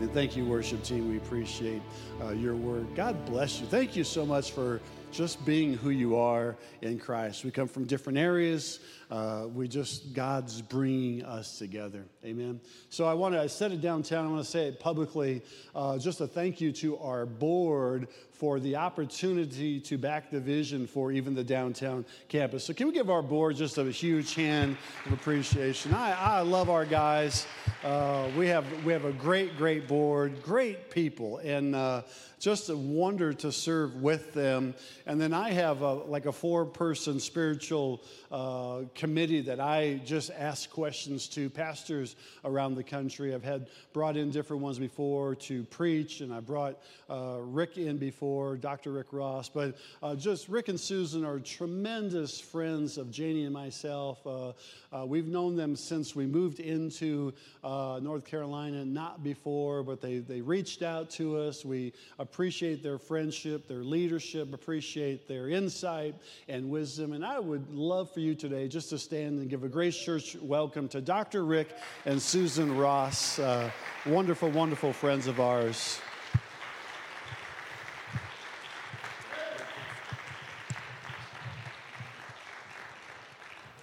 And thank you, worship team. We appreciate uh, your word. God bless you. Thank you so much for just being who you are in Christ. We come from different areas. Uh, we just, God's bringing us together. Amen. So I want to, I said it downtown, I want to say it publicly. Uh, just a thank you to our board for the opportunity to back the vision for even the downtown campus. So can we give our board just a huge hand of appreciation? I, I love our guys. Uh, we have we have a great, great board, great people, and uh, just a wonder to serve with them. And then I have a, like a four person spiritual uh, committee that I just ask questions to pastors around the country. I've had brought in different ones before to preach, and I brought uh, Rick in before, Dr. Rick Ross. But uh, just Rick and Susan are tremendous friends of Janie and myself. Uh, uh, we've known them since we moved into uh, North Carolina, not before, but they, they reached out to us. We appreciate their friendship, their leadership, appreciate their insight and wisdom. And I would love for you today just to stand and give a Grace Church welcome to Dr. Rick and Susan Ross, uh, wonderful, wonderful friends of ours.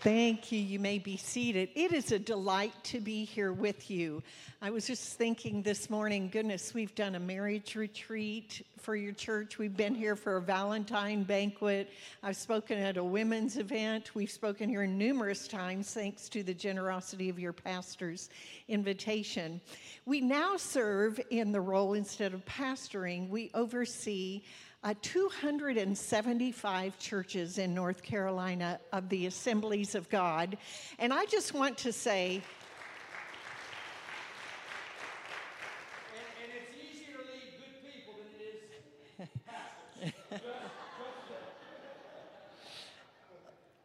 Thank you. You may be seated. It is a delight to be here with you. I was just thinking this morning, goodness, we've done a marriage retreat for your church. We've been here for a Valentine banquet. I've spoken at a women's event. We've spoken here numerous times thanks to the generosity of your pastor's invitation. We now serve in the role, instead of pastoring, we oversee uh, 275 churches in North Carolina of the Assemblies of God. And I just want to say, And, and it's easier to lead good people than it is pastors.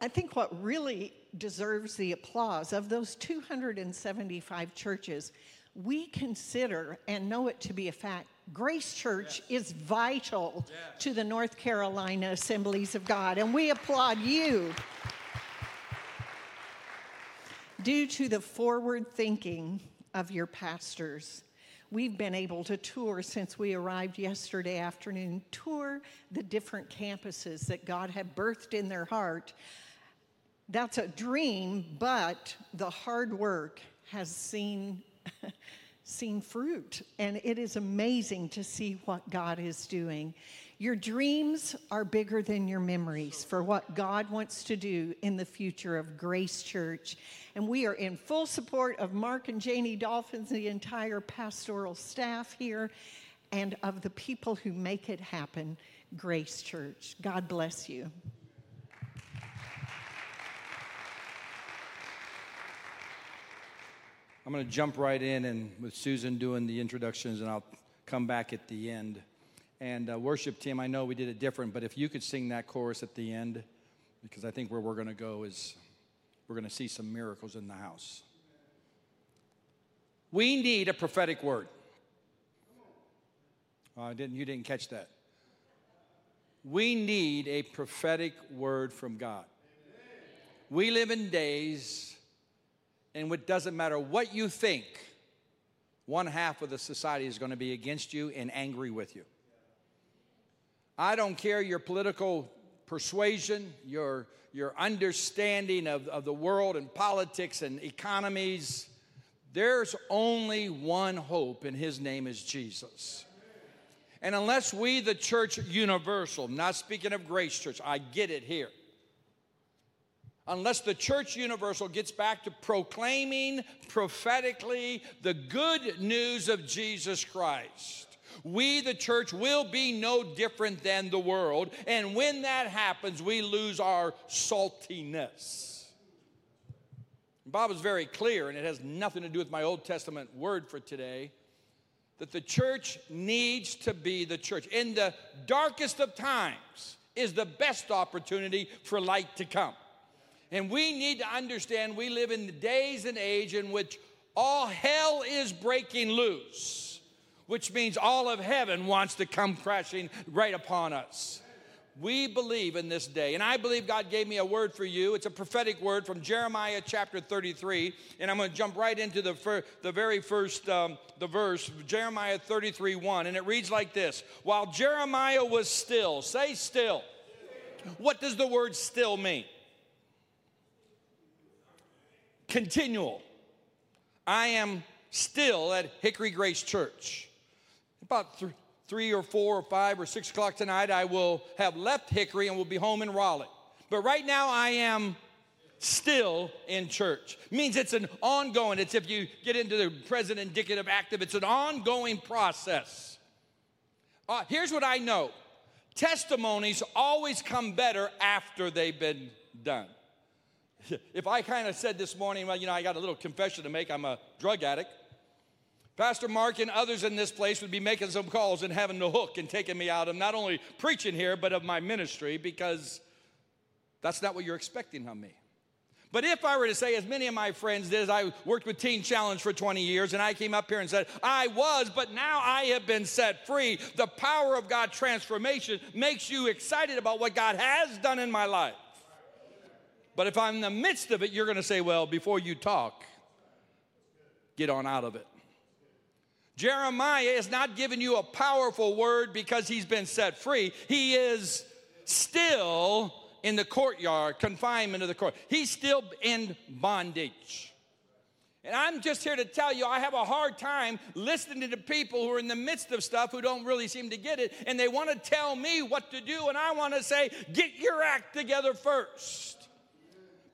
I think what really deserves the applause of those 275 churches, we consider and know it to be a fact Grace Church yes. is vital yes. to the North Carolina Assemblies of God, and we applaud you. Due to the forward thinking of your pastors, we've been able to tour since we arrived yesterday afternoon, tour the different campuses that God had birthed in their heart. That's a dream, but the hard work has seen seen fruit. And it is amazing to see what God is doing. Your dreams are bigger than your memories for what God wants to do in the future of Grace Church. And we are in full support of Mark and Janie Dolphins, the entire pastoral staff here, and of the people who make it happen, Grace Church. God bless you. I'm going to jump right in and with Susan doing the introductions, and I'll come back at the end. And uh, worship team, I know we did it different, but if you could sing that chorus at the end, because I think where we're going to go is we're going to see some miracles in the house. We need a prophetic word. Oh, didn't, you didn't catch that. We need a prophetic word from God. We live in days and it doesn't matter what you think, one half of the society is going to be against you and angry with you. I don't care your political persuasion, your, your understanding of, of the world and politics and economies. There's only one hope, and his name is Jesus. And unless we, the church universal, not speaking of Grace Church, I get it here unless the church universal gets back to proclaiming prophetically the good news of Jesus Christ. We, the church, will be no different than the world. And when that happens, we lose our saltiness. Bob is very clear, and it has nothing to do with my Old Testament word for today, that the church needs to be the church. In the darkest of times is the best opportunity for light to come. And we need to understand we live in the days and age in which all hell is breaking loose, which means all of heaven wants to come crashing right upon us. we believe in this day. And I believe God gave me a word for you. It's a prophetic word from Jeremiah chapter 33. And I'm going to jump right into the, fir- the very first um, the verse, Jeremiah 33 1. And it reads like this While Jeremiah was still, say still. What does the word still mean? Continual. I am still at Hickory Grace Church. About th- three or four or five or six o'clock tonight, I will have left Hickory and will be home in Raleigh. But right now, I am still in church. Means it's an ongoing, it's if you get into the present indicative active, it's an ongoing process. Uh, here's what I know testimonies always come better after they've been done. If I kind of said this morning, well, you know, I got a little confession to make, I'm a drug addict. Pastor Mark and others in this place would be making some calls and having the hook and taking me out of not only preaching here, but of my ministry because that's not what you're expecting of me. But if I were to say, as many of my friends did, I worked with Teen Challenge for 20 years, and I came up here and said, I was, but now I have been set free. The power of God transformation makes you excited about what God has done in my life. But if I'm in the midst of it, you're going to say, well, before you talk, get on out of it. Jeremiah is not giving you a powerful word because he's been set free. He is still in the courtyard, confinement of the court. He's still in bondage. And I'm just here to tell you, I have a hard time listening to people who are in the midst of stuff who don't really seem to get it, and they want to tell me what to do, and I want to say, get your act together first.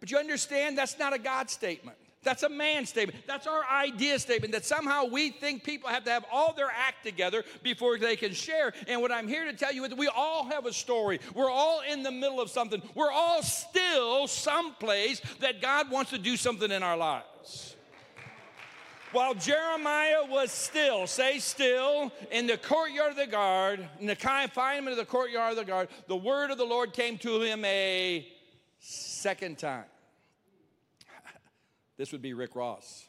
But you understand, that's not a God statement. That's a man statement. That's our idea statement that somehow we think people have to have all their act together before they can share. And what I'm here to tell you is we all have a story. We're all in the middle of something. We're all still someplace that God wants to do something in our lives. While Jeremiah was still, say still, in the courtyard of the guard, in the confinement of the courtyard of the guard, the word of the Lord came to him a second time. This would be Rick Ross.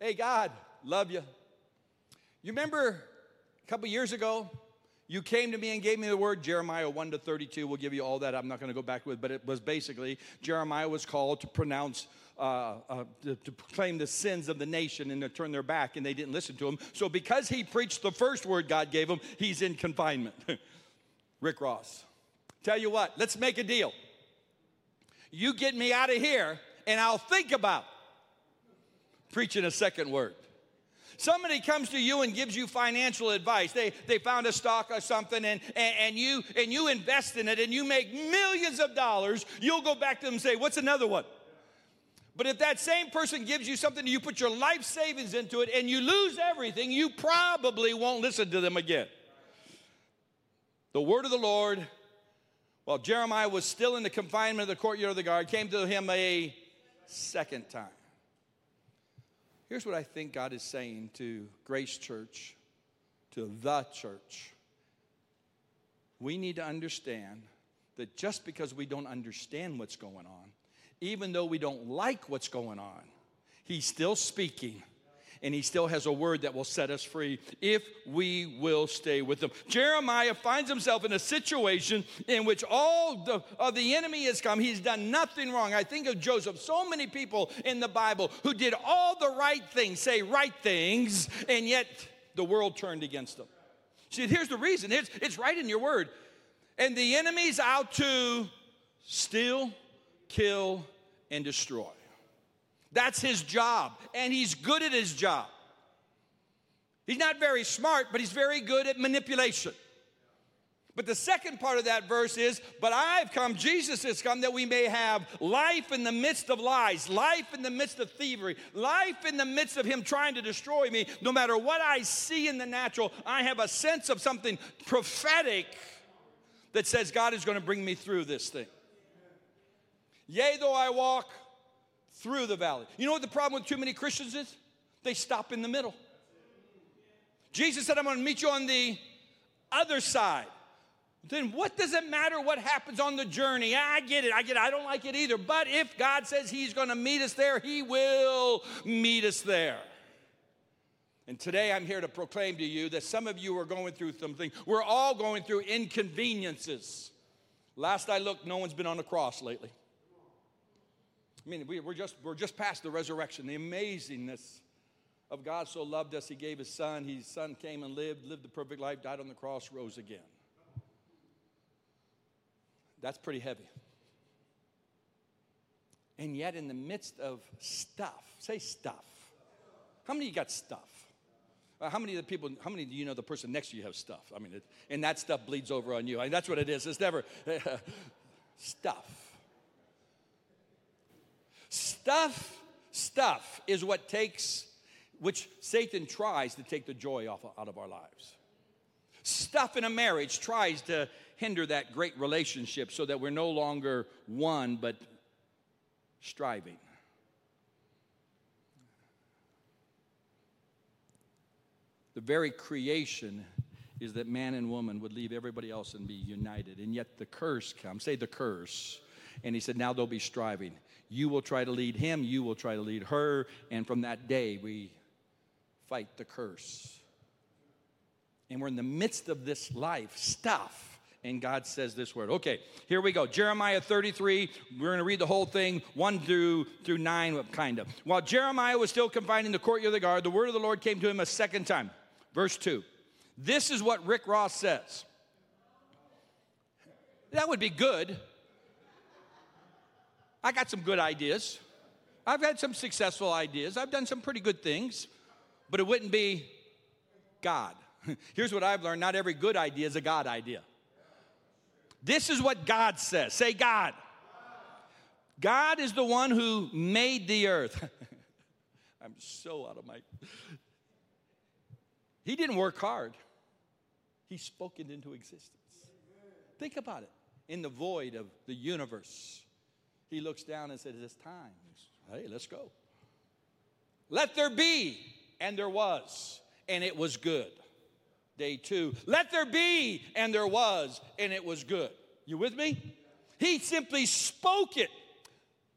Hey, God, love you. You remember a couple years ago, you came to me and gave me the word Jeremiah 1 to 32. We'll give you all that. I'm not going to go back with, but it was basically Jeremiah was called to pronounce, uh, uh, to, to, proclaim the sins of the nation and to turn their back, and they didn't listen to him. So because he preached the first word God gave him, he's in confinement. Rick Ross. Tell you what, let's make a deal. You get me out of here, and I'll think about preaching a second word. Somebody comes to you and gives you financial advice. They, they found a stock or something and, and, and, you, and you invest in it and you make millions of dollars. You'll go back to them and say, What's another one? But if that same person gives you something, you put your life savings into it and you lose everything, you probably won't listen to them again. The word of the Lord, while Jeremiah was still in the confinement of the courtyard of the guard, came to him a second time. Here's what I think God is saying to Grace Church, to the church. We need to understand that just because we don't understand what's going on, even though we don't like what's going on, He's still speaking and he still has a word that will set us free if we will stay with him. Jeremiah finds himself in a situation in which all the, of the enemy has come. He's done nothing wrong. I think of Joseph, so many people in the Bible who did all the right things, say right things, and yet the world turned against them. See, here's the reason it's, it's right in your word. And the enemy's out to steal, kill, and destroy. That's his job, and he's good at his job. He's not very smart, but he's very good at manipulation. But the second part of that verse is, But I've come, Jesus has come, that we may have life in the midst of lies, life in the midst of thievery, life in the midst of Him trying to destroy me. No matter what I see in the natural, I have a sense of something prophetic that says God is going to bring me through this thing. Yea, though I walk through the valley. You know what the problem with too many Christians is? They stop in the middle. Jesus said, I'm going to meet you on the other side. Then what does it matter what happens on the journey? I get it. I get it. I don't like it either. But if God says He's going to meet us there, He will meet us there. And today I'm here to proclaim to you that some of you are going through something. We're all going through inconveniences. Last I looked, no one's been on the cross lately. I mean, we, are just, we're just past the resurrection, the amazingness of God so loved us, He gave His Son. His Son came and lived, lived the perfect life, died on the cross, rose again. That's pretty heavy. And yet, in the midst of stuff, say stuff. How many you got stuff? Uh, how many of the people, how many do you know the person next to you have stuff? I mean, it, and that stuff bleeds over on you. I mean, that's what it is. It's never stuff. Stuff, stuff is what takes, which Satan tries to take the joy off, out of our lives. Stuff in a marriage tries to hinder that great relationship so that we're no longer one but striving. The very creation is that man and woman would leave everybody else and be united. And yet the curse comes. Say the curse. And he said, Now they'll be striving. You will try to lead him, you will try to lead her. And from that day, we fight the curse. And we're in the midst of this life stuff. And God says this word. Okay, here we go. Jeremiah 33. We're going to read the whole thing, 1 through, through 9, kind of. While Jeremiah was still confined in the courtyard of the guard, the word of the Lord came to him a second time. Verse 2. This is what Rick Ross says. That would be good. I got some good ideas. I've had some successful ideas. I've done some pretty good things, but it wouldn't be God. Here's what I've learned not every good idea is a God idea. This is what God says. Say, God. God is the one who made the earth. I'm so out of my he didn't work hard, He spoke it into existence. Think about it. In the void of the universe, He looks down and says, It's time. Hey, let's go. Let there be. And there was. And it was good. Day two. Let there be. And there was. And it was good. You with me? He simply spoke it.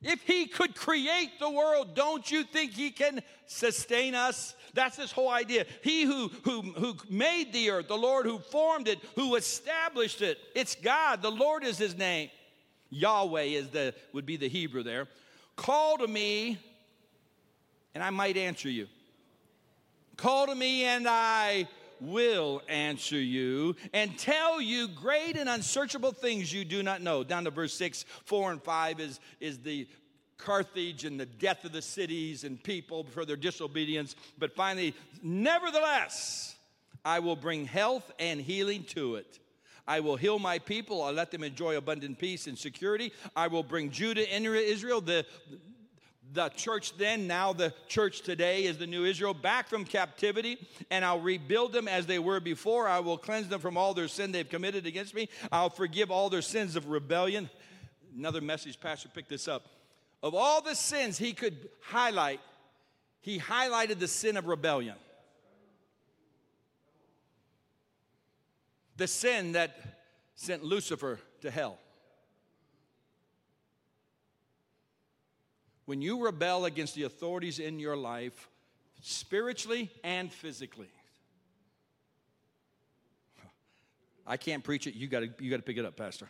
If he could create the world, don't you think he can sustain us? That's this whole idea. He who, who, who made the earth, the Lord who formed it, who established it. It's God. The Lord is his name. Yahweh is the, would be the Hebrew there. Call to me, and I might answer you. Call to me, and I will answer you and tell you great and unsearchable things you do not know. Down to verse 6, 4 and 5 is, is the Carthage and the death of the cities and people for their disobedience. But finally, nevertheless, I will bring health and healing to it. I will heal my people. I'll let them enjoy abundant peace and security. I will bring Judah into Israel, the, the church then, now the church today is the new Israel, back from captivity, and I'll rebuild them as they were before. I will cleanse them from all their sin they've committed against me. I'll forgive all their sins of rebellion. Another message, Pastor picked this up. Of all the sins he could highlight, he highlighted the sin of rebellion. The sin that sent Lucifer to hell. When you rebel against the authorities in your life, spiritually and physically, I can't preach it. You got you to pick it up, Pastor.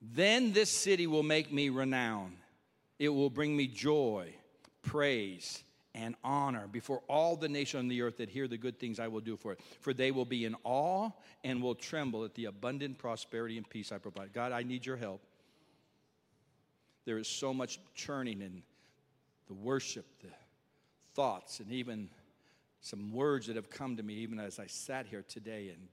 Then this city will make me renowned. It will bring me joy, praise, and honor before all the nations on the earth that hear the good things I will do for it. For they will be in awe and will tremble at the abundant prosperity and peace I provide. God, I need your help. There is so much churning in the worship, the thoughts, and even some words that have come to me even as I sat here today and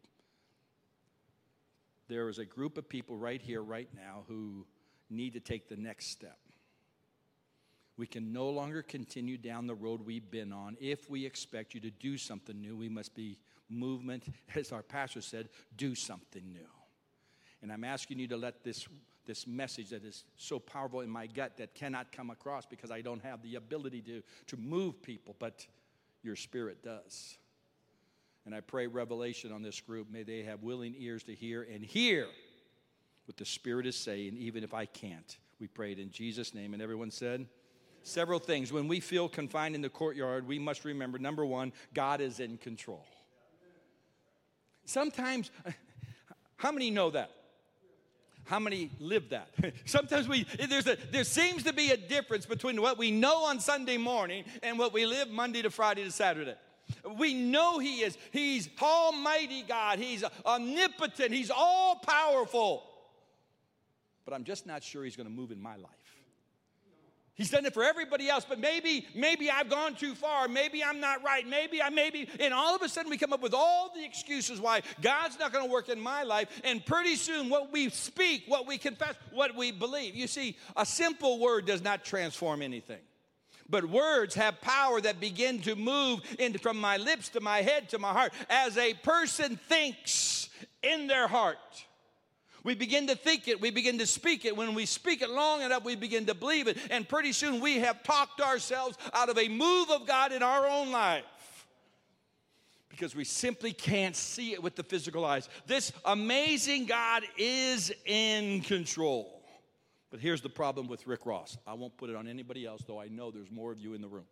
there is a group of people right here, right now, who need to take the next step. We can no longer continue down the road we've been on. If we expect you to do something new, we must be movement, as our pastor said, do something new. And I'm asking you to let this, this message that is so powerful in my gut that cannot come across because I don't have the ability to, to move people, but your spirit does. And I pray revelation on this group. May they have willing ears to hear and hear what the Spirit is saying, even if I can't. We prayed in Jesus' name. And everyone said, Several things. When we feel confined in the courtyard, we must remember number one, God is in control. Sometimes, how many know that? How many live that? Sometimes we there's a there seems to be a difference between what we know on Sunday morning and what we live Monday to Friday to Saturday. We know He is. He's Almighty God. He's omnipotent. He's all powerful. But I'm just not sure He's going to move in my life. He's done it for everybody else, but maybe, maybe I've gone too far. Maybe I'm not right. Maybe I maybe, and all of a sudden we come up with all the excuses why God's not going to work in my life. And pretty soon, what we speak, what we confess, what we believe. You see, a simple word does not transform anything. But words have power that begin to move from my lips to my head to my heart. As a person thinks in their heart, we begin to think it, we begin to speak it. When we speak it long enough, we begin to believe it. And pretty soon we have talked ourselves out of a move of God in our own life because we simply can't see it with the physical eyes. This amazing God is in control. But here's the problem with Rick Ross. I won't put it on anybody else, though I know there's more of you in the room.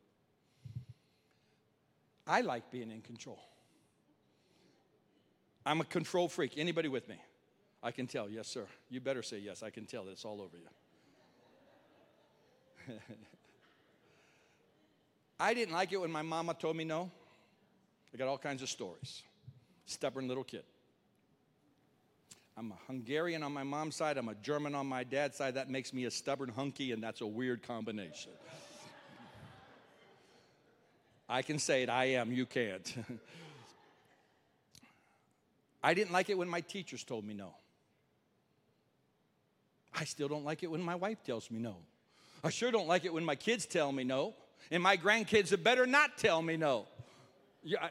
I like being in control. I'm a control freak. Anybody with me? I can tell, yes, sir. You better say yes. I can tell that it's all over you. I didn't like it when my mama told me no. I got all kinds of stories. Stubborn little kid. I'm a Hungarian on my mom's side, I'm a German on my dad's side. That makes me a stubborn hunky, and that's a weird combination. I can say it, I am, you can't. I didn't like it when my teachers told me no. I still don't like it when my wife tells me no. I sure don't like it when my kids tell me no. And my grandkids had better not tell me no.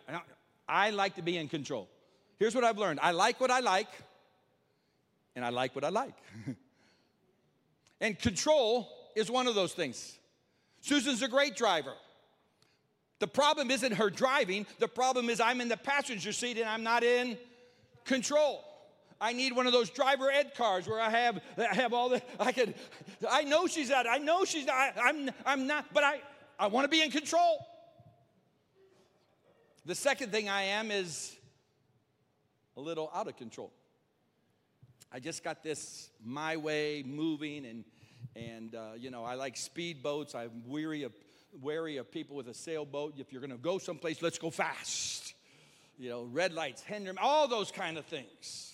I, I like to be in control. Here's what I've learned I like what I like, and I like what I like. and control is one of those things. Susan's a great driver. The problem isn't her driving, the problem is I'm in the passenger seat and I'm not in control. I need one of those driver ed cars where I have I have all the I can I know she's at I know she's not, I, I'm I'm not but I I want to be in control. The second thing I am is a little out of control. I just got this my way moving and and uh, you know I like speedboats. I'm weary of wary of people with a sailboat. If you're going to go someplace, let's go fast. You know, red lights, hinder, all those kind of things.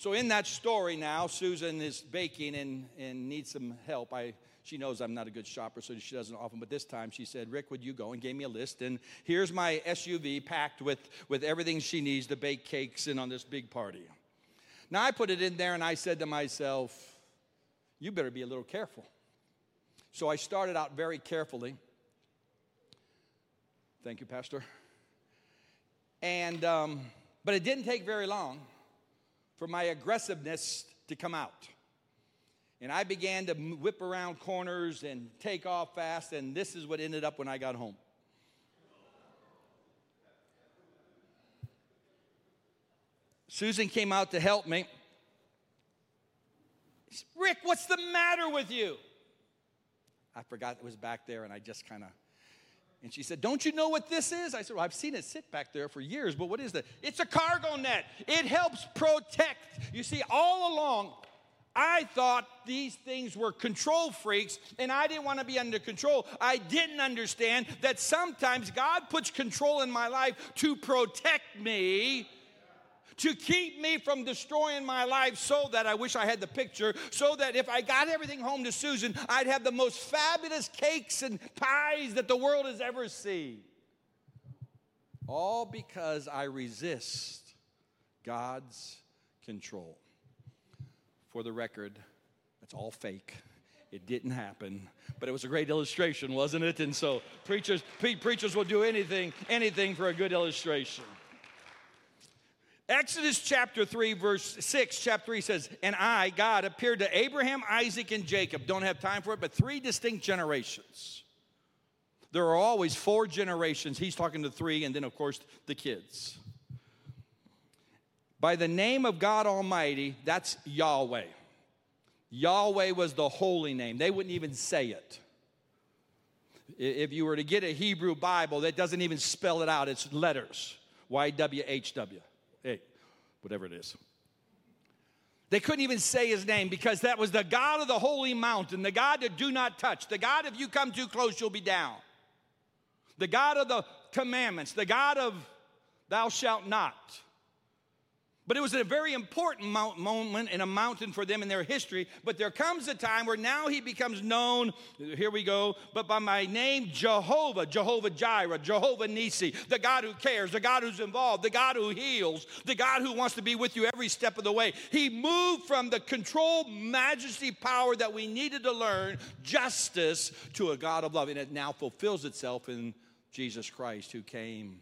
So in that story now, Susan is baking and, and needs some help. I, she knows I'm not a good shopper, so she doesn't often. But this time she said, Rick, would you go? And gave me a list. And here's my SUV packed with, with everything she needs to bake cakes in on this big party. Now I put it in there and I said to myself, you better be a little careful. So I started out very carefully. Thank you, Pastor. And, um, but it didn't take very long for my aggressiveness to come out. And I began to whip around corners and take off fast, and this is what ended up when I got home. Susan came out to help me. Rick, what's the matter with you? I forgot it was back there, and I just kind of and she said, Don't you know what this is? I said, Well, I've seen it sit back there for years, but what is that? It's a cargo net. It helps protect. You see, all along, I thought these things were control freaks and I didn't want to be under control. I didn't understand that sometimes God puts control in my life to protect me to keep me from destroying my life so that I wish I had the picture, so that if I got everything home to Susan, I'd have the most fabulous cakes and pies that the world has ever seen. All because I resist God's control. For the record, that's all fake. It didn't happen, but it was a great illustration, wasn't it? And so preachers, preachers will do anything, anything for a good illustration. Exodus chapter 3, verse 6, chapter 3 says, And I, God, appeared to Abraham, Isaac, and Jacob. Don't have time for it, but three distinct generations. There are always four generations. He's talking to three, and then, of course, the kids. By the name of God Almighty, that's Yahweh. Yahweh was the holy name. They wouldn't even say it. If you were to get a Hebrew Bible, that doesn't even spell it out, it's letters YWHW, hey, whatever it is. They couldn't even say his name because that was the God of the holy mountain, the God that do not touch, the God if you come too close, you'll be down, the God of the commandments, the God of thou shalt not. But it was a very important moment in a mountain for them in their history. But there comes a time where now he becomes known, here we go, but by my name, Jehovah, Jehovah Jireh, Jehovah Nissi, the God who cares, the God who's involved, the God who heals, the God who wants to be with you every step of the way. He moved from the control, majesty, power that we needed to learn, justice, to a God of love. And it now fulfills itself in Jesus Christ, who came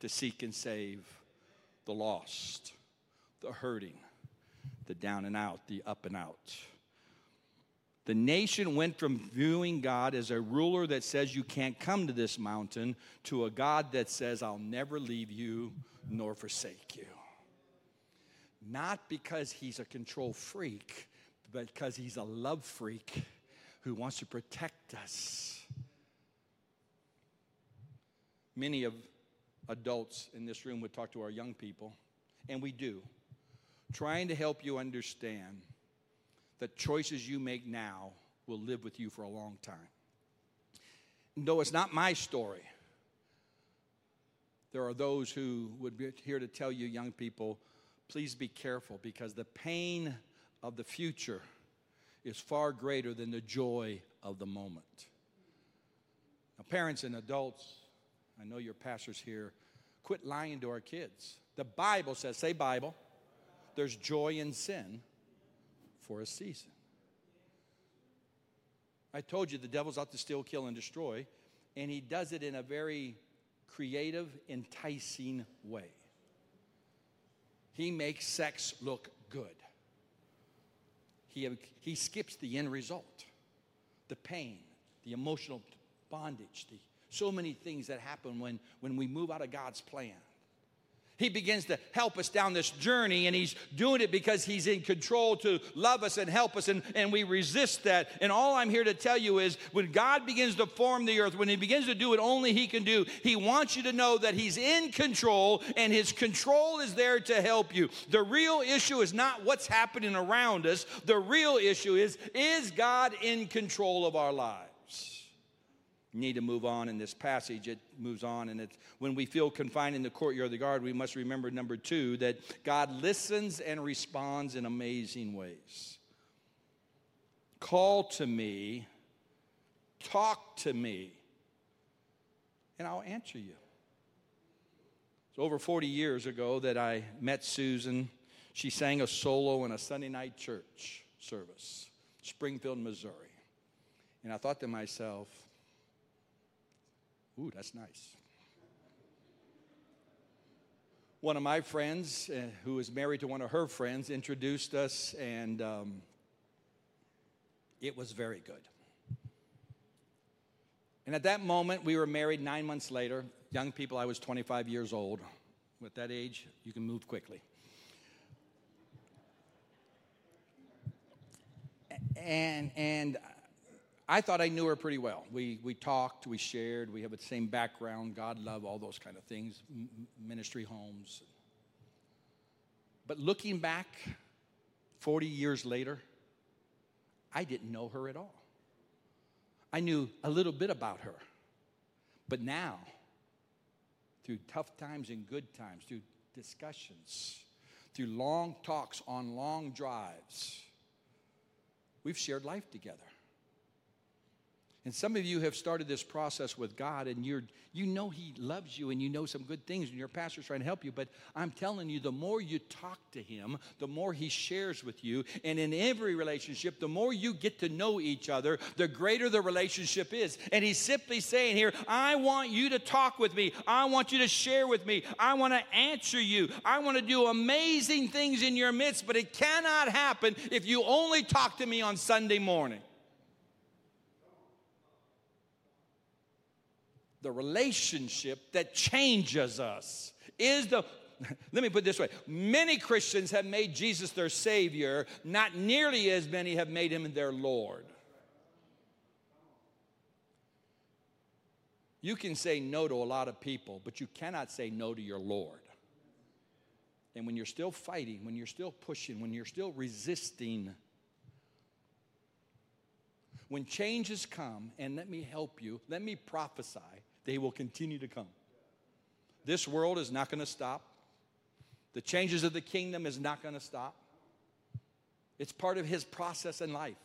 to seek and save the lost the hurting, the down and out, the up and out. The nation went from viewing God as a ruler that says you can't come to this mountain to a God that says, I'll never leave you nor forsake you. Not because he's a control freak, but because he's a love freak who wants to protect us. Many of adults in this room would talk to our young people, and we do trying to help you understand that choices you make now will live with you for a long time. Though it's not my story, there are those who would be here to tell you, young people, please be careful because the pain of the future is far greater than the joy of the moment. Now, parents and adults, I know your pastors here, quit lying to our kids. The Bible says, say Bible, there's joy in sin for a season. I told you the devil's out to steal, kill, and destroy, and he does it in a very creative, enticing way. He makes sex look good. He, he skips the end result the pain, the emotional bondage, the, so many things that happen when, when we move out of God's plan. He begins to help us down this journey, and He's doing it because He's in control to love us and help us, and, and we resist that. And all I'm here to tell you is when God begins to form the earth, when He begins to do what only He can do, He wants you to know that He's in control, and His control is there to help you. The real issue is not what's happening around us, the real issue is is God in control of our lives? Need to move on in this passage. It moves on, and it's when we feel confined in the courtyard of the guard, we must remember number two that God listens and responds in amazing ways. Call to me, talk to me, and I'll answer you. It's over 40 years ago that I met Susan. She sang a solo in a Sunday night church service, Springfield, Missouri. And I thought to myself, Ooh, that's nice. One of my friends, uh, who is married to one of her friends, introduced us, and um, it was very good. And at that moment, we were married nine months later. Young people, I was 25 years old. With that age, you can move quickly. And, and I thought I knew her pretty well. We, we talked, we shared, we have the same background, God, love, all those kind of things, ministry homes. But looking back 40 years later, I didn't know her at all. I knew a little bit about her. But now, through tough times and good times, through discussions, through long talks on long drives, we've shared life together. And some of you have started this process with God and you're you know he loves you and you know some good things and your pastor's trying to help you, but I'm telling you the more you talk to him, the more he shares with you, and in every relationship, the more you get to know each other, the greater the relationship is. And he's simply saying here, I want you to talk with me. I want you to share with me. I want to answer you. I want to do amazing things in your midst, but it cannot happen if you only talk to me on Sunday morning. The relationship that changes us is the let me put this way many Christians have made Jesus their Savior, not nearly as many have made him their Lord. You can say no to a lot of people, but you cannot say no to your Lord. And when you're still fighting, when you're still pushing, when you're still resisting, when changes come, and let me help you, let me prophesy, they will continue to come. This world is not going to stop. The changes of the kingdom is not going to stop. It's part of his process in life.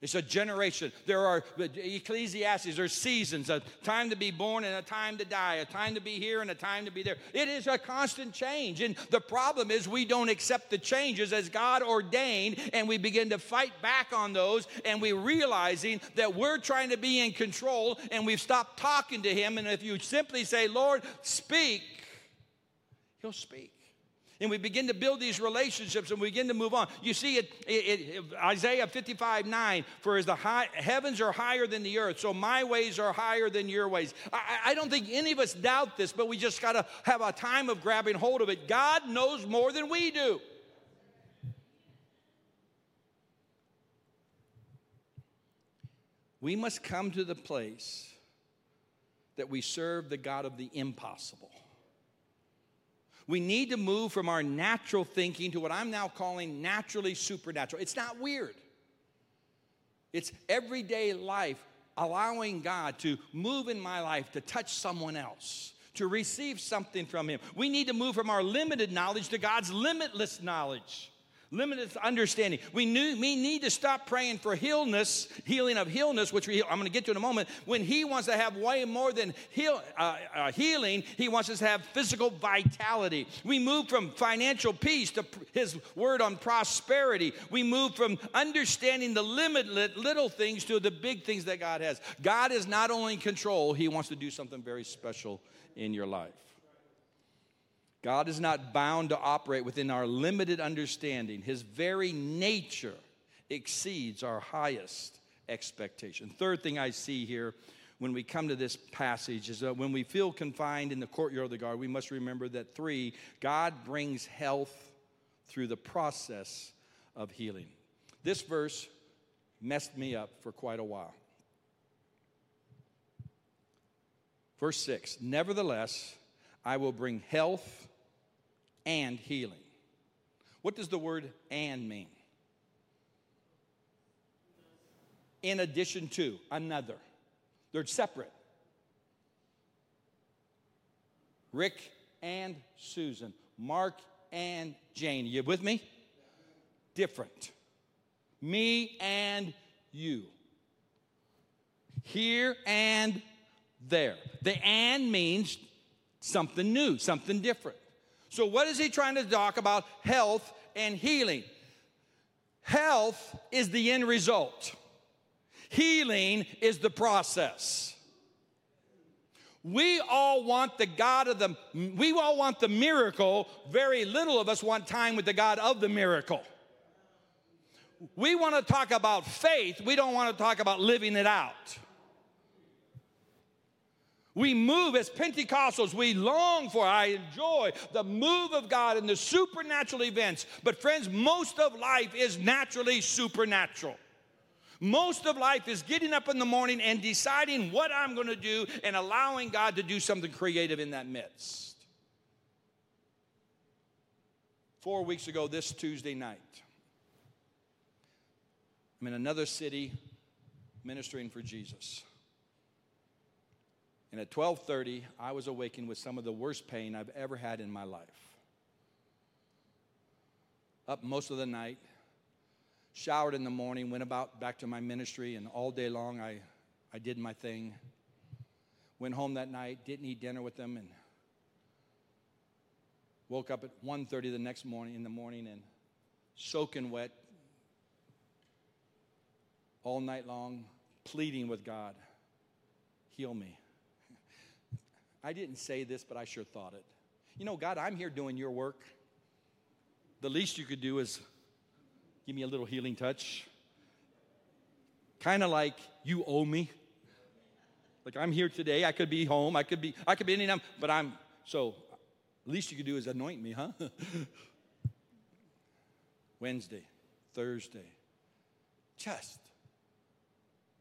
It's a generation. There are Ecclesiastes, there's seasons, a time to be born and a time to die, a time to be here and a time to be there. It is a constant change. And the problem is we don't accept the changes as God ordained, and we begin to fight back on those, and we're realizing that we're trying to be in control, and we've stopped talking to Him. And if you simply say, Lord, speak, He'll speak and we begin to build these relationships and we begin to move on. You see it, it, it Isaiah 55 9, for as the high, heavens are higher than the earth, so my ways are higher than your ways. I, I don't think any of us doubt this, but we just got to have a time of grabbing hold of it. God knows more than we do. We must come to the place that we serve the God of the impossible. We need to move from our natural thinking to what I'm now calling naturally supernatural. It's not weird, it's everyday life allowing God to move in my life to touch someone else. To receive something from Him. We need to move from our limited knowledge to God's limitless knowledge limited understanding. We, knew, we need to stop praying for healness, healing of healness, which we, I'm going to get to in a moment. When He wants to have way more than heal, uh, uh, healing, He wants us to have physical vitality. We move from financial peace to His word on prosperity. We move from understanding the limited little things to the big things that God has. God is not only in control, He wants to do something very special in your life. God is not bound to operate within our limited understanding. His very nature exceeds our highest expectation. Third thing I see here when we come to this passage is that when we feel confined in the courtyard of the guard, we must remember that three, God brings health through the process of healing. This verse messed me up for quite a while. Verse 6 Nevertheless, I will bring health and healing. What does the word and mean? In addition to, another. They're separate. Rick and Susan, Mark and Jane. You with me? Different. Me and you. Here and there. The and means something new, something different. So, what is he trying to talk about? Health and healing. Health is the end result, healing is the process. We all want the God of the, we all want the miracle. Very little of us want time with the God of the miracle. We want to talk about faith, we don't want to talk about living it out. We move as Pentecostals. We long for, I enjoy the move of God and the supernatural events. But, friends, most of life is naturally supernatural. Most of life is getting up in the morning and deciding what I'm going to do and allowing God to do something creative in that midst. Four weeks ago, this Tuesday night, I'm in another city ministering for Jesus. And at 12:30, I was awakened with some of the worst pain I've ever had in my life. Up most of the night, showered in the morning, went about back to my ministry, and all day long I, I did my thing. Went home that night, didn't eat dinner with them, and woke up at 1.30 the next morning in the morning and soaking wet all night long, pleading with God, heal me. I didn't say this, but I sure thought it. You know, God, I'm here doing your work. The least you could do is give me a little healing touch. Kind of like you owe me. Like I'm here today. I could be home. I could be, I could be any time, but I'm so Least you could do is anoint me, huh? Wednesday, Thursday, just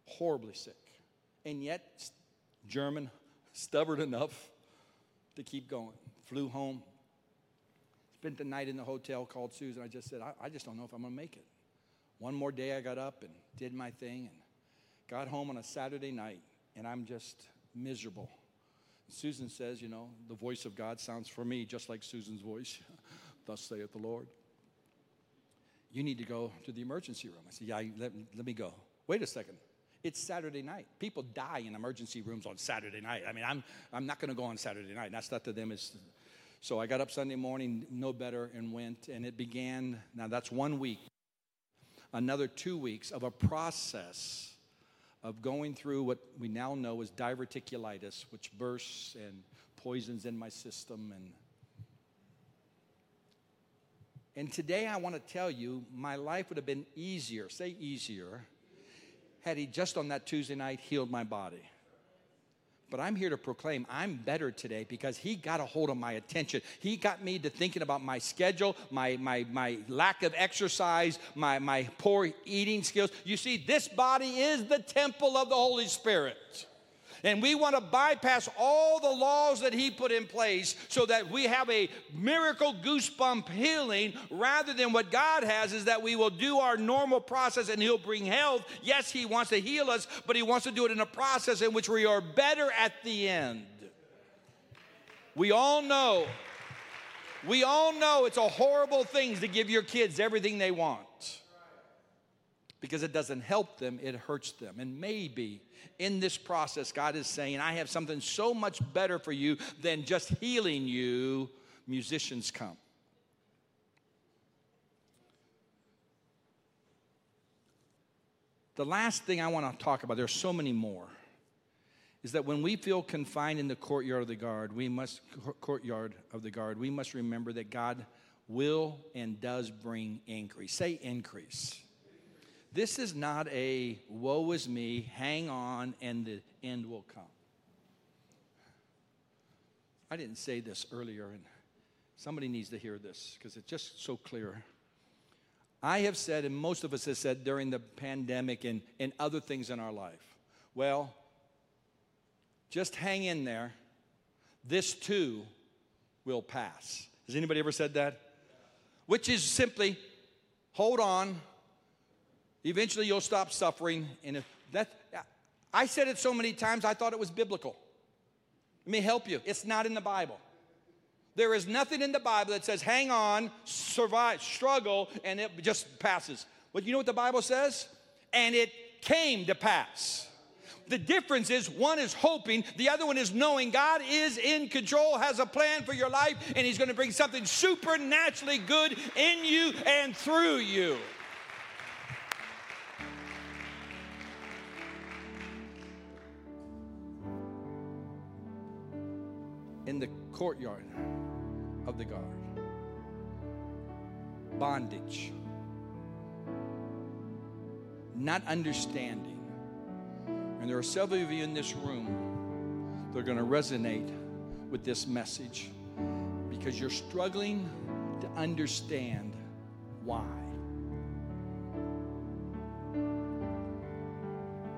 horribly sick. And yet, German, stubborn enough to keep going. Flew home, spent the night in the hotel, called Susan. I just said, I, I just don't know if I'm going to make it. One more day, I got up and did my thing and got home on a Saturday night, and I'm just miserable. Susan says, You know, the voice of God sounds for me just like Susan's voice. Thus saith the Lord. You need to go to the emergency room. I said, Yeah, let, let me go. Wait a second. It's Saturday night. People die in emergency rooms on Saturday night. I mean, I'm, I'm not going to go on Saturday night. That's not to them. It's, so I got up Sunday morning, no better, and went. And it began, now that's one week, another two weeks of a process of going through what we now know as diverticulitis, which bursts and poisons in my system. And, and today I want to tell you, my life would have been easier, say easier, had he just on that Tuesday night healed my body. But I'm here to proclaim I'm better today because he got a hold of my attention. He got me to thinking about my schedule, my, my, my lack of exercise, my, my poor eating skills. You see, this body is the temple of the Holy Spirit. And we want to bypass all the laws that he put in place so that we have a miracle goosebump healing rather than what God has is that we will do our normal process and he'll bring health. Yes, he wants to heal us, but he wants to do it in a process in which we are better at the end. We all know, we all know it's a horrible thing to give your kids everything they want because it doesn't help them, it hurts them. And maybe in this process, God is saying, I have something so much better for you than just healing you. Musicians come. The last thing I want to talk about, there's so many more, is that when we feel confined in the courtyard of the guard, we must courtyard of the guard, we must remember that God will and does bring increase. Say increase. This is not a woe is me, hang on, and the end will come. I didn't say this earlier, and somebody needs to hear this because it's just so clear. I have said, and most of us have said during the pandemic and, and other things in our life, well, just hang in there. This too will pass. Has anybody ever said that? Which is simply hold on, Eventually, you'll stop suffering. And if that, I said it so many times, I thought it was biblical. Let me help you. It's not in the Bible. There is nothing in the Bible that says, hang on, survive, struggle, and it just passes. But you know what the Bible says? And it came to pass. The difference is one is hoping, the other one is knowing God is in control, has a plan for your life, and He's going to bring something supernaturally good in you and through you. In the courtyard of the guard. Bondage, not understanding. And there are several of you in this room that are going to resonate with this message because you're struggling to understand why.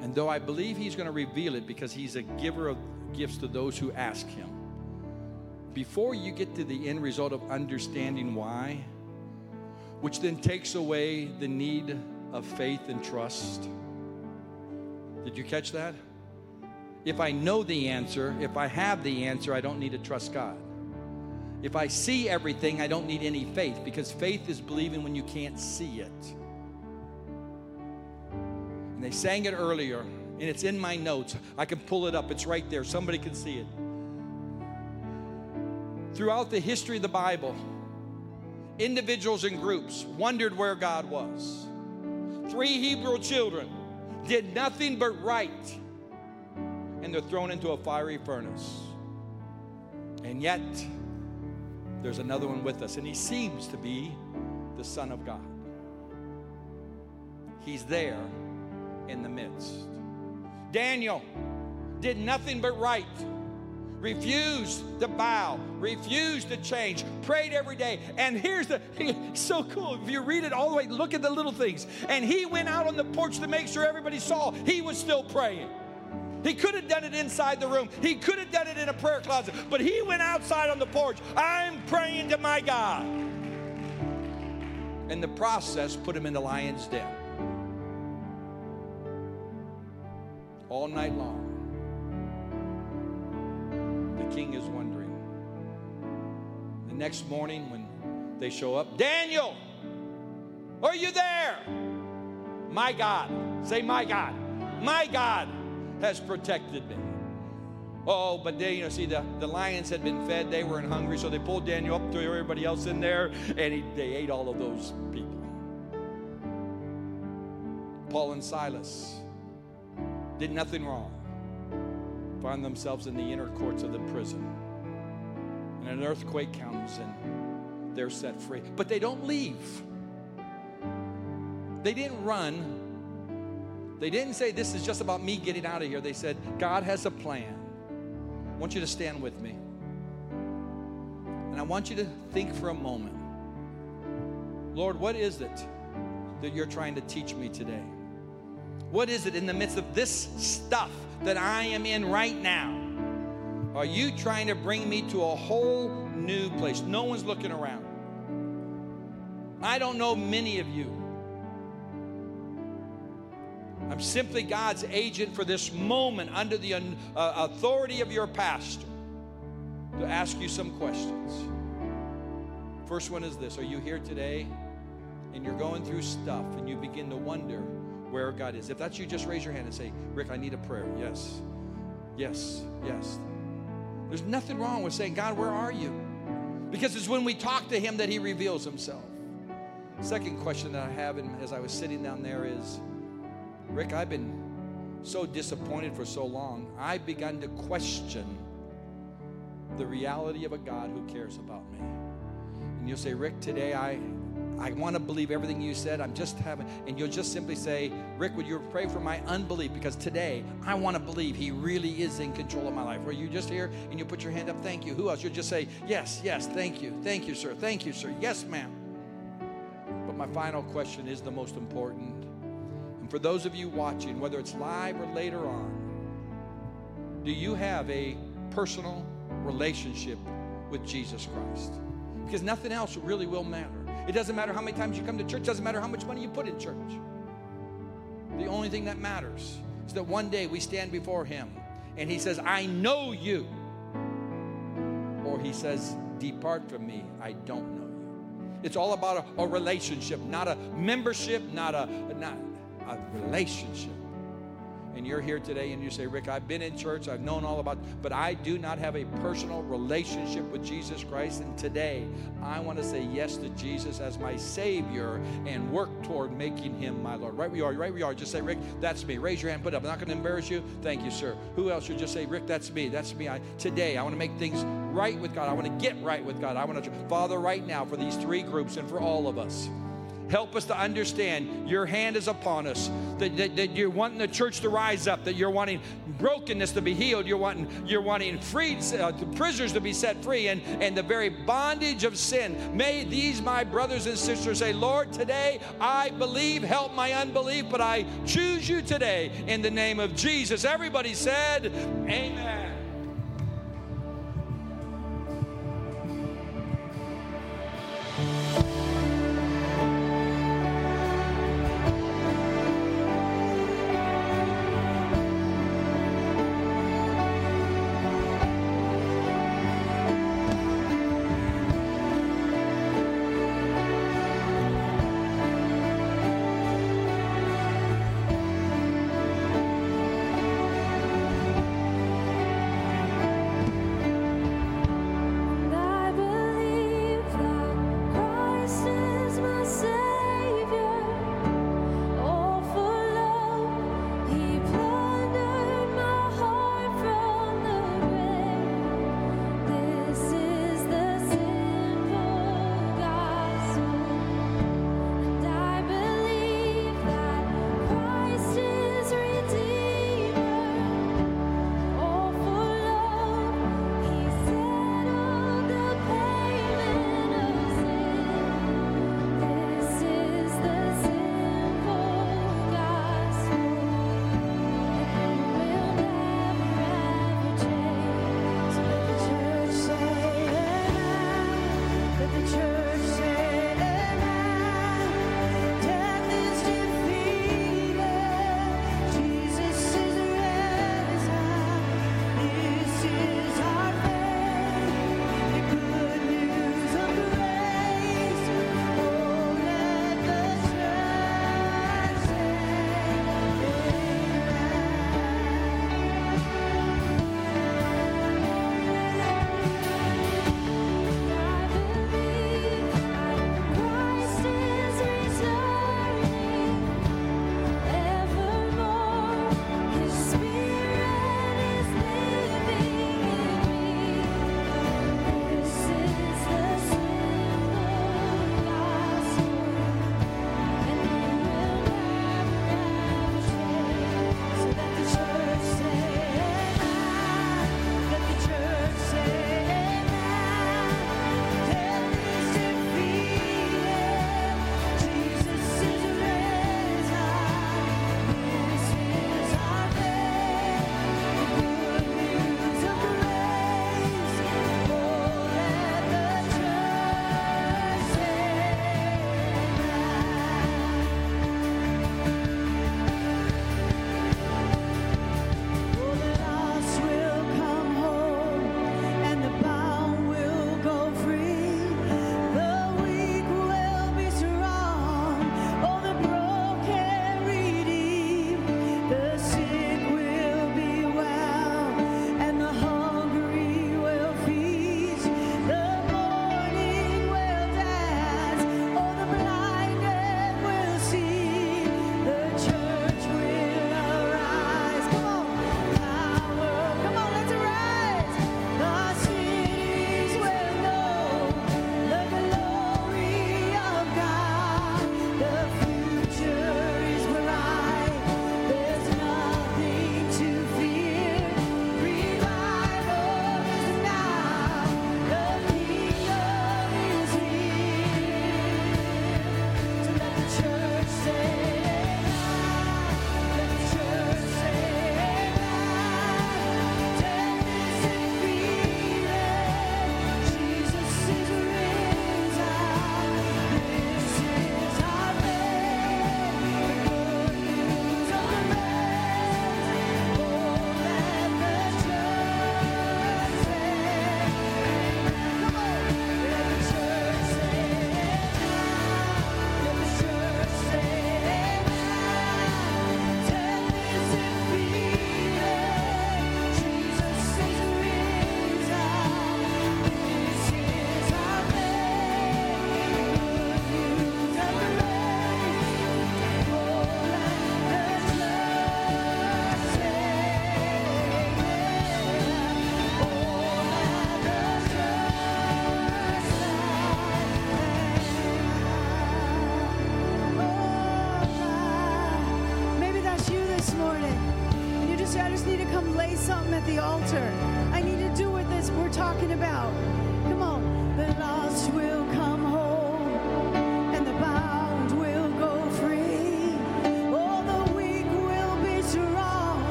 And though I believe He's going to reveal it because He's a giver of gifts to those who ask Him, before you get to the end result of understanding why, which then takes away the need of faith and trust. Did you catch that? If I know the answer, if I have the answer, I don't need to trust God. If I see everything, I don't need any faith because faith is believing when you can't see it. And they sang it earlier, and it's in my notes. I can pull it up, it's right there. Somebody can see it throughout the history of the Bible, individuals and groups wondered where God was. Three Hebrew children did nothing but right, and they're thrown into a fiery furnace. And yet, there's another one with us, and he seems to be the Son of God. He's there in the midst. Daniel did nothing but right refused to bow, refused to change, prayed every day. And here's the so cool. If you read it all the way, look at the little things. And he went out on the porch to make sure everybody saw he was still praying. He could have done it inside the room. He could have done it in a prayer closet. But he went outside on the porch. I'm praying to my God. And the process put him in the lion's den. All night long. King is wondering. The next morning, when they show up, Daniel, are you there? My God. Say, my God. My God has protected me. Oh, but they, you know, see, the, the lions had been fed, they weren't hungry, so they pulled Daniel up to everybody else in there, and he, they ate all of those people. Paul and Silas did nothing wrong, find themselves in the inner courts of the prison. And an earthquake comes, and they're set free. But they don't leave. They didn't run they didn't say, This is just about me getting out of here. They said, God has a plan. I want you to stand with me. And I want you to think for a moment Lord, what is it that you're trying to teach me today? What is it in the midst of this stuff that I am in right now? Are you trying to bring me to a whole new place? No one's looking around. I don't know many of you I'm simply God's agent for this moment under the uh, authority of your pastor to ask you some questions. First one is this Are you here today and you're going through stuff and you begin to wonder where God is? If that's you, just raise your hand and say, Rick, I need a prayer. Yes, yes, yes. There's nothing wrong with saying, God, where are you? Because it's when we talk to Him that He reveals Himself. Second question that I have and as I was sitting down there is, Rick, I've been so disappointed for so long, I've begun to question the reality of a God who cares about me. And you'll say, Rick, today I I want to believe everything you said. I'm just having, and you'll just simply say, Rick, would you pray for my unbelief? Because today I want to believe He really is in control of my life. Were you just here and you put your hand up? Thank you. Who else? You'll just say, Yes, yes, thank you. Thank you, sir. Thank you, sir. Yes, ma'am. But my final question is the most important And for those of you watching, whether it's live or later on, do you have a personal relationship with Jesus Christ? Because nothing else really will matter. It doesn't matter how many times you come to church, doesn't matter how much money you put in church. The only thing that matters is that one day we stand before Him and He says, I know you. Or He says, Depart from me, I don't know you. It's all about a, a relationship, not a membership, not a, not, a relationship. And you're here today and you say, Rick, I've been in church, I've known all about, but I do not have a personal relationship with Jesus Christ. And today, I want to say yes to Jesus as my Savior and work toward making Him my Lord. Right where you are, right where you are. Just say, Rick, that's me. Raise your hand, put up. I'm not going to embarrass you. Thank you, sir. Who else should just say, Rick, that's me. That's me. I, today, I want to make things right with God. I want to get right with God. I want to, Father, right now, for these three groups and for all of us. Help us to understand your hand is upon us, that, that, that, you're wanting the church to rise up, that you're wanting brokenness to be healed, you're wanting, you're wanting freed, uh, prisoners to be set free, and, and the very bondage of sin. May these, my brothers and sisters, say, Lord, today I believe, help my unbelief, but I choose you today in the name of Jesus. Everybody said, Amen.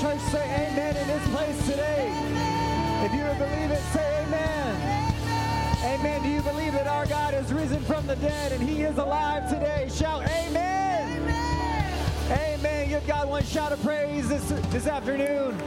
Church say amen in this place today. If you believe it, say amen. Amen. Do you believe that our God is risen from the dead and he is alive today? Shout amen. Amen. Give God one shout of praise this, this afternoon.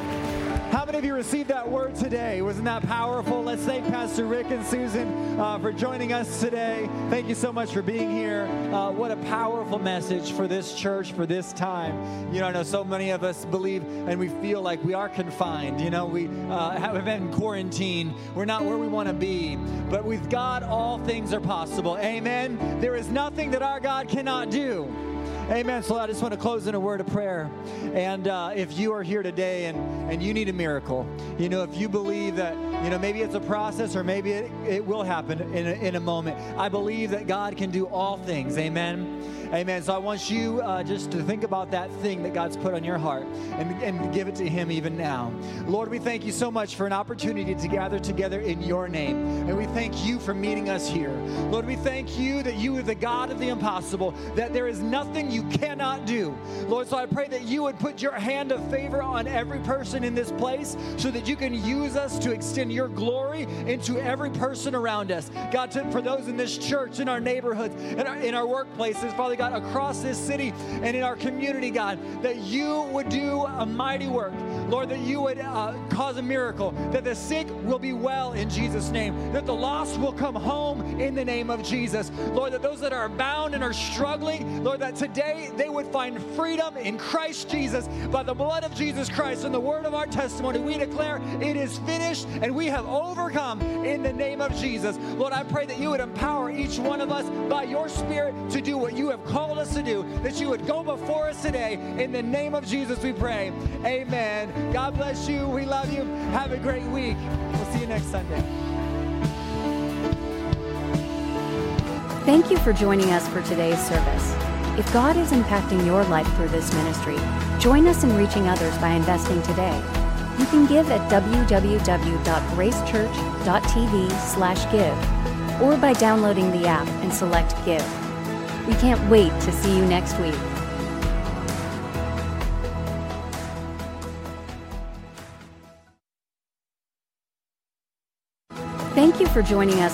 How many of you received that word today? Wasn't that powerful? Let's thank Pastor Rick and Susan uh, for joining us today. Thank you so much for being here. Uh, what powerful message for this church, for this time. You know, I know so many of us believe and we feel like we are confined. You know, we uh, have been in quarantine. We're not where we want to be. But with God, all things are possible. Amen. There is nothing that our God cannot do. Amen. So I just want to close in a word of prayer. And uh, if you are here today and, and you need a miracle, you know, if you believe that, you know, maybe it's a process or maybe it, it will happen in a, in a moment, I believe that God can do all things. Amen. Amen. So I want you uh, just to think about that thing that God's put on your heart and, and give it to Him even now. Lord, we thank you so much for an opportunity to gather together in your name. And we thank you for meeting us here. Lord, we thank you that you are the God of the impossible, that there is nothing you cannot do. Lord, so I pray that you would put your hand of favor on every person in this place so that you can use us to extend your glory into every person around us. God, to, for those in this church, in our neighborhoods, in our, in our workplaces, Father God, across this city and in our community, God, that you would do a mighty work. Lord, that you would uh, cause a miracle, that the sick will be well in Jesus' name, that the lost will come home in the name of Jesus. Lord, that those that are bound and are struggling, Lord, that today they would find freedom in Christ Jesus by the blood of Jesus Christ and the word of our testimony. We declare it is finished and we have overcome in the name of Jesus. Lord, I pray that you would empower each one of us by your Spirit to do what you called us to do, that you would go before us today. In the name of Jesus, we pray. Amen. God bless you. We love you. Have a great week. We'll see you next Sunday. Thank you for joining us for today's service. If God is impacting your life through this ministry, join us in reaching others by investing today. You can give at www.gracechurch.tv/give or by downloading the app and select Give. We can't wait to see you next week. Thank you for joining us.